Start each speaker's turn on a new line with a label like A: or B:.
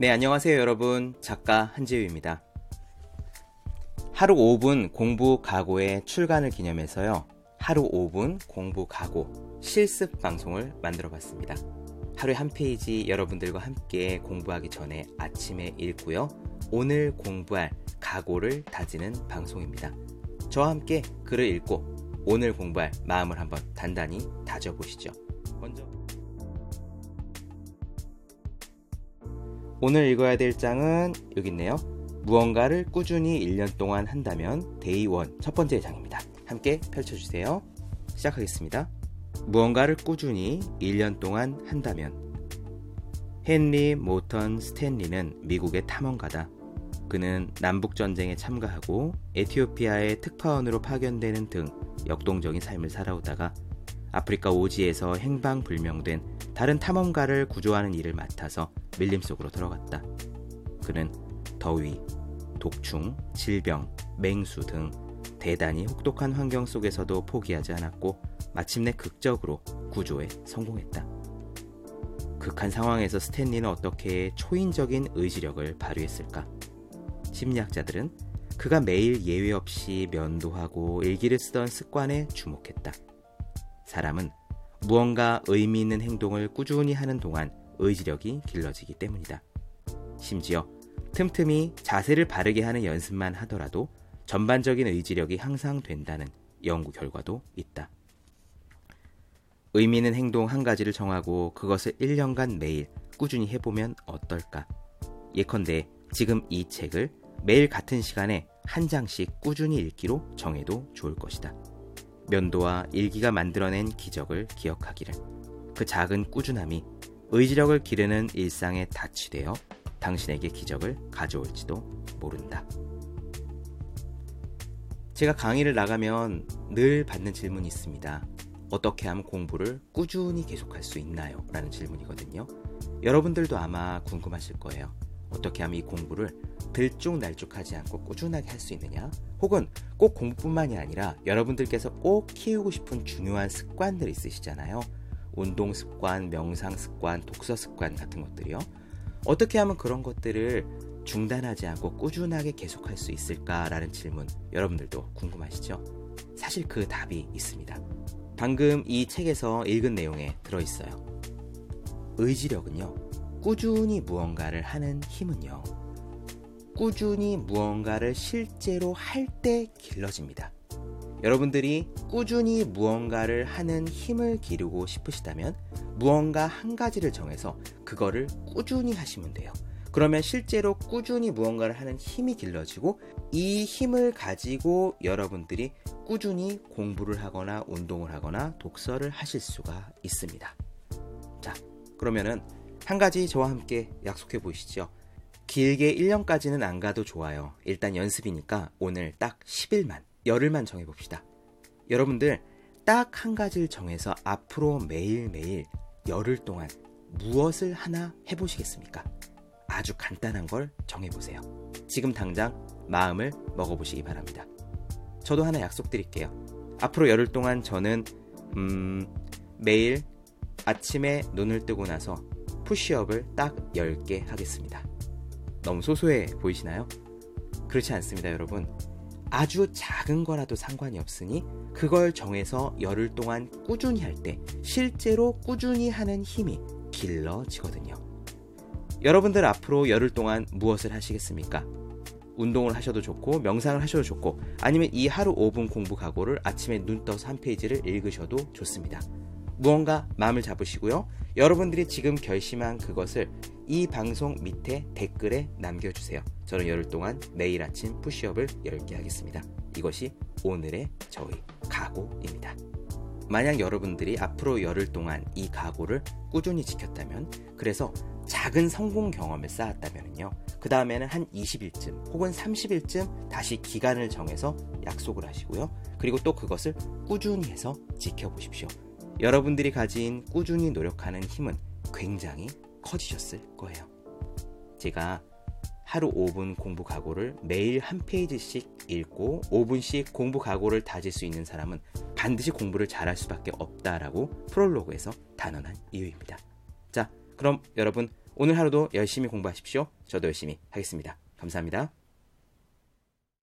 A: 네, 안녕하세요, 여러분. 작가 한재우입니다. 하루 5분 공부 각오의 출간을 기념해서요. 하루 5분 공부 각오 실습 방송을 만들어 봤습니다. 하루에 한 페이지 여러분들과 함께 공부하기 전에 아침에 읽고요. 오늘 공부할 각오를 다지는 방송입니다. 저와 함께 글을 읽고 오늘 공부할 마음을 한번 단단히 다져보시죠. 먼저 오늘 읽어야 될 장은 여기 있네요. 무언가를 꾸준히 1년 동안 한다면 Day one 첫 번째 장입니다. 함께 펼쳐주세요. 시작하겠습니다. 무언가를 꾸준히 1년 동안 한다면 헨리 모턴 스탠리는 미국의 탐험가다. 그는 남북전쟁에 참가하고 에티오피아의 특파원으로 파견되는 등 역동적인 삶을 살아오다가 아프리카 오지에서 행방불명된 다른 탐험가를 구조하는 일을 맡아서 밀림 속으로 들어갔다. 그는 더위, 독충, 질병, 맹수 등 대단히 혹독한 환경 속에서도 포기하지 않았고 마침내 극적으로 구조에 성공했다. 극한 상황에서 스탠리는 어떻게 초인적인 의지력을 발휘했을까? 심리학자들은 그가 매일 예외 없이 면도하고 일기를 쓰던 습관에 주목했다. 사람은 무언가 의미 있는 행동을 꾸준히 하는 동안 의지력이 길러지기 때문이다. 심지어 틈틈이 자세를 바르게 하는 연습만 하더라도 전반적인 의지력이 향상된다는 연구 결과도 있다. 의미 있는 행동 한 가지를 정하고 그것을 1년간 매일 꾸준히 해보면 어떨까? 예컨대 지금 이 책을 매일 같은 시간에 한 장씩 꾸준히 읽기로 정해도 좋을 것이다. 면도와 일기가 만들어낸 기적을 기억하기를. 그 작은 꾸준함이 의지력을 기르는 일상에 닿치되어 당신에게 기적을 가져올지도 모른다. 제가 강의를 나가면 늘 받는 질문이 있습니다. 어떻게 하면 공부를 꾸준히 계속할 수 있나요? 라는 질문이거든요. 여러분들도 아마 궁금하실 거예요. 어떻게 하면 이 공부를 들쭉날쭉하지 않고 꾸준하게 할 수 있느냐? 혹은 꼭 공부뿐만이 아니라 여러분들께서 꼭 키우고 싶은 중요한 습관들 있으시잖아요. 운동 습관, 명상 습관, 독서 습관 같은 것들이요. 어떻게 하면 그런 것들을 중단하지 않고 꾸준하게 계속할 수 있을까라는 질문 여러분들도 궁금하시죠? 사실 그 답이 있습니다. 방금 이 책에서 읽은 내용에 들어있어요. 의지력은요, 꾸준히 무언가를 하는 힘은요, 꾸준히 무언가를 실제로 할 때 길러집니다. 여러분들이 꾸준히 무언가를 하는 힘을 기르고 싶으시다면 무언가 한 가지를 정해서 그거를 꾸준히 하시면 돼요. 그러면 실제로 꾸준히 무언가를 하는 힘이 길러지고 이 힘을 가지고 여러분들이 꾸준히 공부를 하거나 운동을 하거나 독서를 하실 수가 있습니다. 자, 그러면은 한 가지 저와 함께 약속해 보시죠. 길게 1년까지는 안 가도 좋아요. 일단 연습이니까 오늘 딱 10일만, 열흘만 정해 봅시다. 여러분들 딱 한 가지를 정해서 앞으로 매일매일 열흘 동안 무엇을 하나 해보시겠습니까? 아주 간단한 걸 정해보세요. 지금 당장 마음을 먹어보시기 바랍니다. 저도 하나 약속드릴게요. 앞으로 열흘 동안 저는 음, 매일 아침에 눈을 뜨고 나서 푸시업을 딱 10개 하겠습니다. 너무 소소해 보이시나요? 그렇지 않습니다, 여러분. 아주 작은 거라도 상관이 없으니 그걸 정해서 열흘 동안 꾸준히 할 때 실제로 꾸준히 하는 힘이 길러지거든요. 여러분들 앞으로 열흘 동안 무엇을 하시겠습니까? 운동을 하셔도 좋고 명상을 하셔도 좋고 아니면 이 하루 5분 공부 각오를 아침에 눈 떠서 한 페이지를 읽으셔도 좋습니다. 무언가 마음을 잡으시고요. 여러분들이 지금 결심한 그것을 이 방송 밑에 댓글에 남겨주세요. 저는 열흘 동안 매일 아침 푸시업을 10개 하겠습니다. 이것이 오늘의 저희 각오입니다. 만약 여러분들이 앞으로 열흘 동안 이 각오를 꾸준히 지켰다면, 그래서 작은 성공 경험을 쌓았다면요. 그 다음에는 한 20일쯤 혹은 30일쯤 다시 기간을 정해서 약속을 하시고요. 그리고 또 그것을 꾸준히 해서 지켜보십시오. 여러분들이 가진 꾸준히 노력하는 힘은 굉장히 커지셨을 거예요. 제가 하루 5분 공부 각오를 매일 한 페이지씩 읽고 5분씩 공부 각오를 다질 수 있는 사람은 반드시 공부를 잘할 수밖에 없다라고 프롤로그에서 단언한 이유입니다. 자, 그럼 여러분 오늘 하루도 열심히 공부하십시오. 저도 열심히 하겠습니다. 감사합니다.